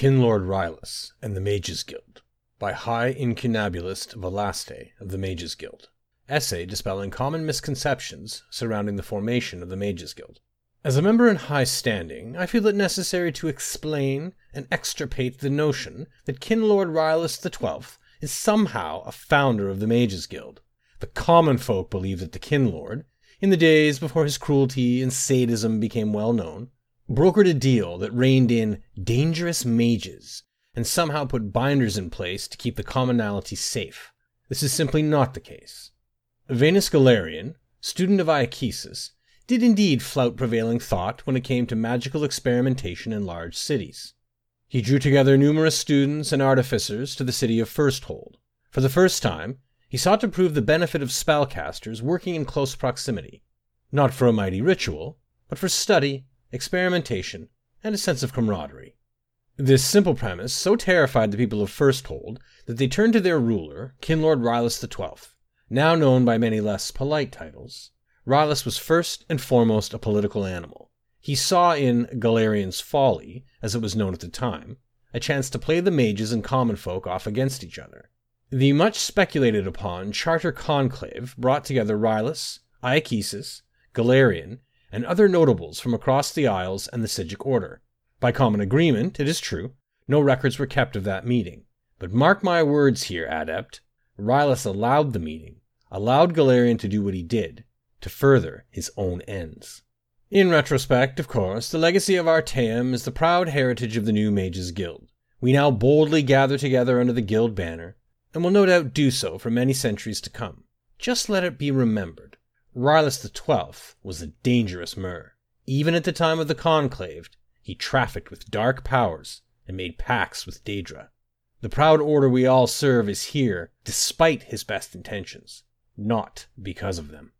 Kinlord Rilis and the Mages Guild by High Incunabulist Velaste of the Mages Guild. Essay dispelling common misconceptions surrounding the formation of the Mages Guild. As a member in high standing, I feel it necessary to explain and extirpate the notion that Kinlord Rilis XII is somehow a founder of the Mages Guild. The common folk believe that the Kinlord, in the days before his cruelty and sadism became well known, brokered a deal that reined in dangerous mages and somehow put binders in place to keep the commonality safe. This is simply not the case. Vanus Galerion, student of Iachesis, did indeed flout prevailing thought when it came to magical experimentation in large cities. He drew together numerous students and artificers to the city of Firsthold. For the first time, he sought to prove the benefit of spellcasters working in close proximity, not for a mighty ritual, but for study experimentation, and a sense of camaraderie. This simple premise so terrified the people of Firsthold that they turned to their ruler, Kinlord Rilis XII. Now known by many less polite titles, Rilis was first and foremost a political animal. He saw in Galerion's Folly, as it was known at the time, a chance to play the mages and common folk off against each other. The much speculated upon Charter Conclave brought together Rilis, Iachesis, Galerion, and other notables from across the Isles and the Psijic Order. By common agreement, it is true, no records were kept of that meeting. But mark my words here, adept. Rilis allowed the meeting, allowed Galerion to do what he did, to further his own ends. In retrospect, of course, the legacy of Artaeum is the proud heritage of the new Mages Guild. We now boldly gather together under the Guild banner, and will no doubt do so for many centuries to come. Just let it be remembered Rilis XII was a dangerous Mer. Even at the time of the conclave, he trafficked with dark powers and made pacts with Daedra. The proud order we all serve is here despite his best intentions, not because of them.